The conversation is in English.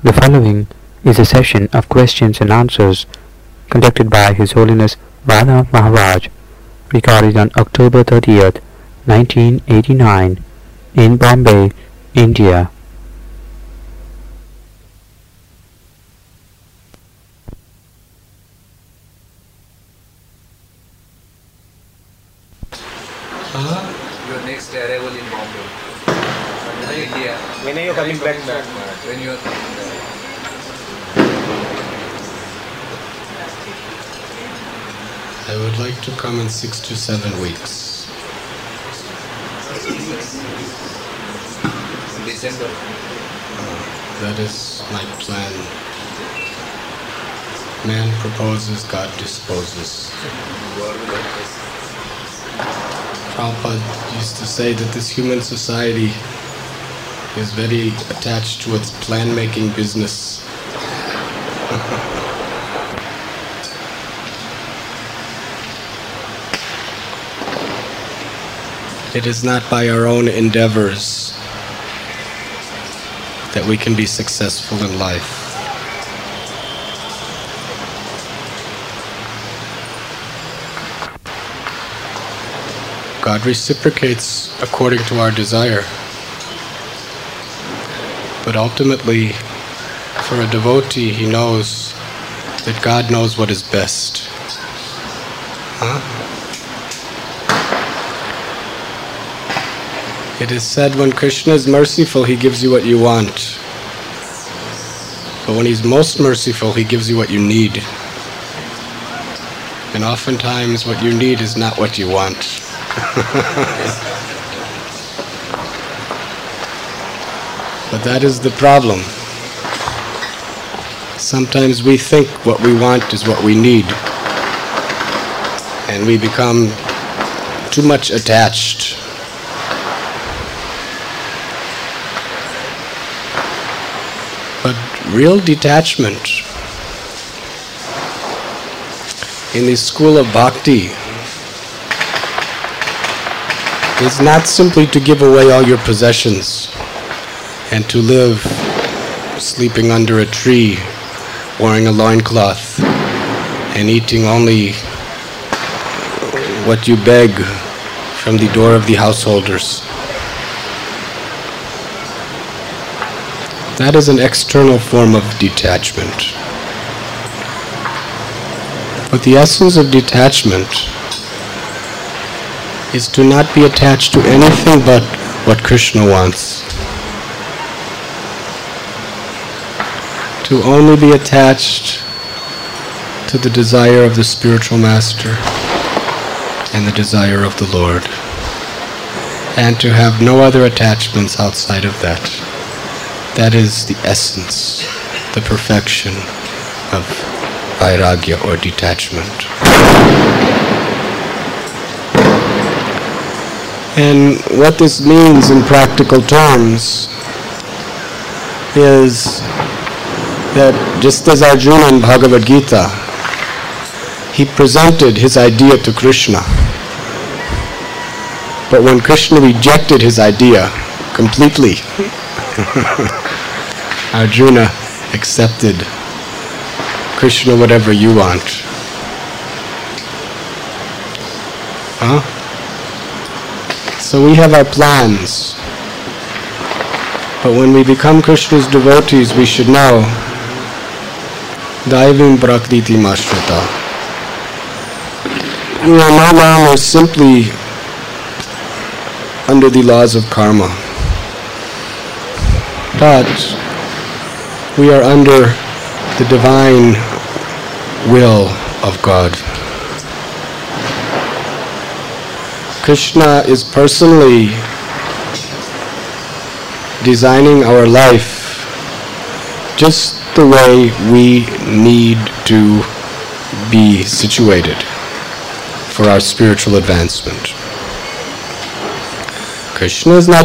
The following is a session of questions and answers conducted by His Holiness Radha Maharaj, recorded on October 30th, 1989, in Bombay, India. Uh-huh. Your next arrival in Bombay. India. When are you coming back, ma'am? When you are coming I would like to come in six to seven weeks. December. Uh, that is my plan. Man proposes, God disposes. God will help us. Prabhupada used to say that this human society is very attached to its plan making business. it is not by our own endeavors that we can be successful in life. God reciprocates according to our desire. But ultimately, for a devotee, he knows that God knows what is best. Huh? It is said when Krishna is merciful, he gives you what you want. But when he's most merciful, he gives you what you need. And oftentimes, what you need is not what you want. but that is the problem. Sometimes we think what we want is what we need, and we become too much attached. But real detachment in the school of bhakti is not simply to give away all your possessions and to live sleeping under a tree, wearing a loincloth, and eating only what you beg from the door of the householders. That is an external form of detachment. But the essence of detachment is to not be attached to anything but what Krishna wants. To only be attached to the desire of the spiritual master and the desire of the Lord. And to have no other attachments outside of that. That is the essence, the perfection of vairagya or detachment. And what this means in practical terms is that just as Arjuna in Bhagavad Gita, he presented his idea to Krishna. But when Krishna rejected his idea completely, Arjuna accepted Krishna, whatever you want. Huh? So we have our plans. But when we become Krishna's devotees, we should know Daivim Prakritim Ashrita. We are no longer simply under the laws of karma. But we are under the divine will of God. Krishna is personally designing our life just the way we need to be situated for our spiritual advancement. Krishna is not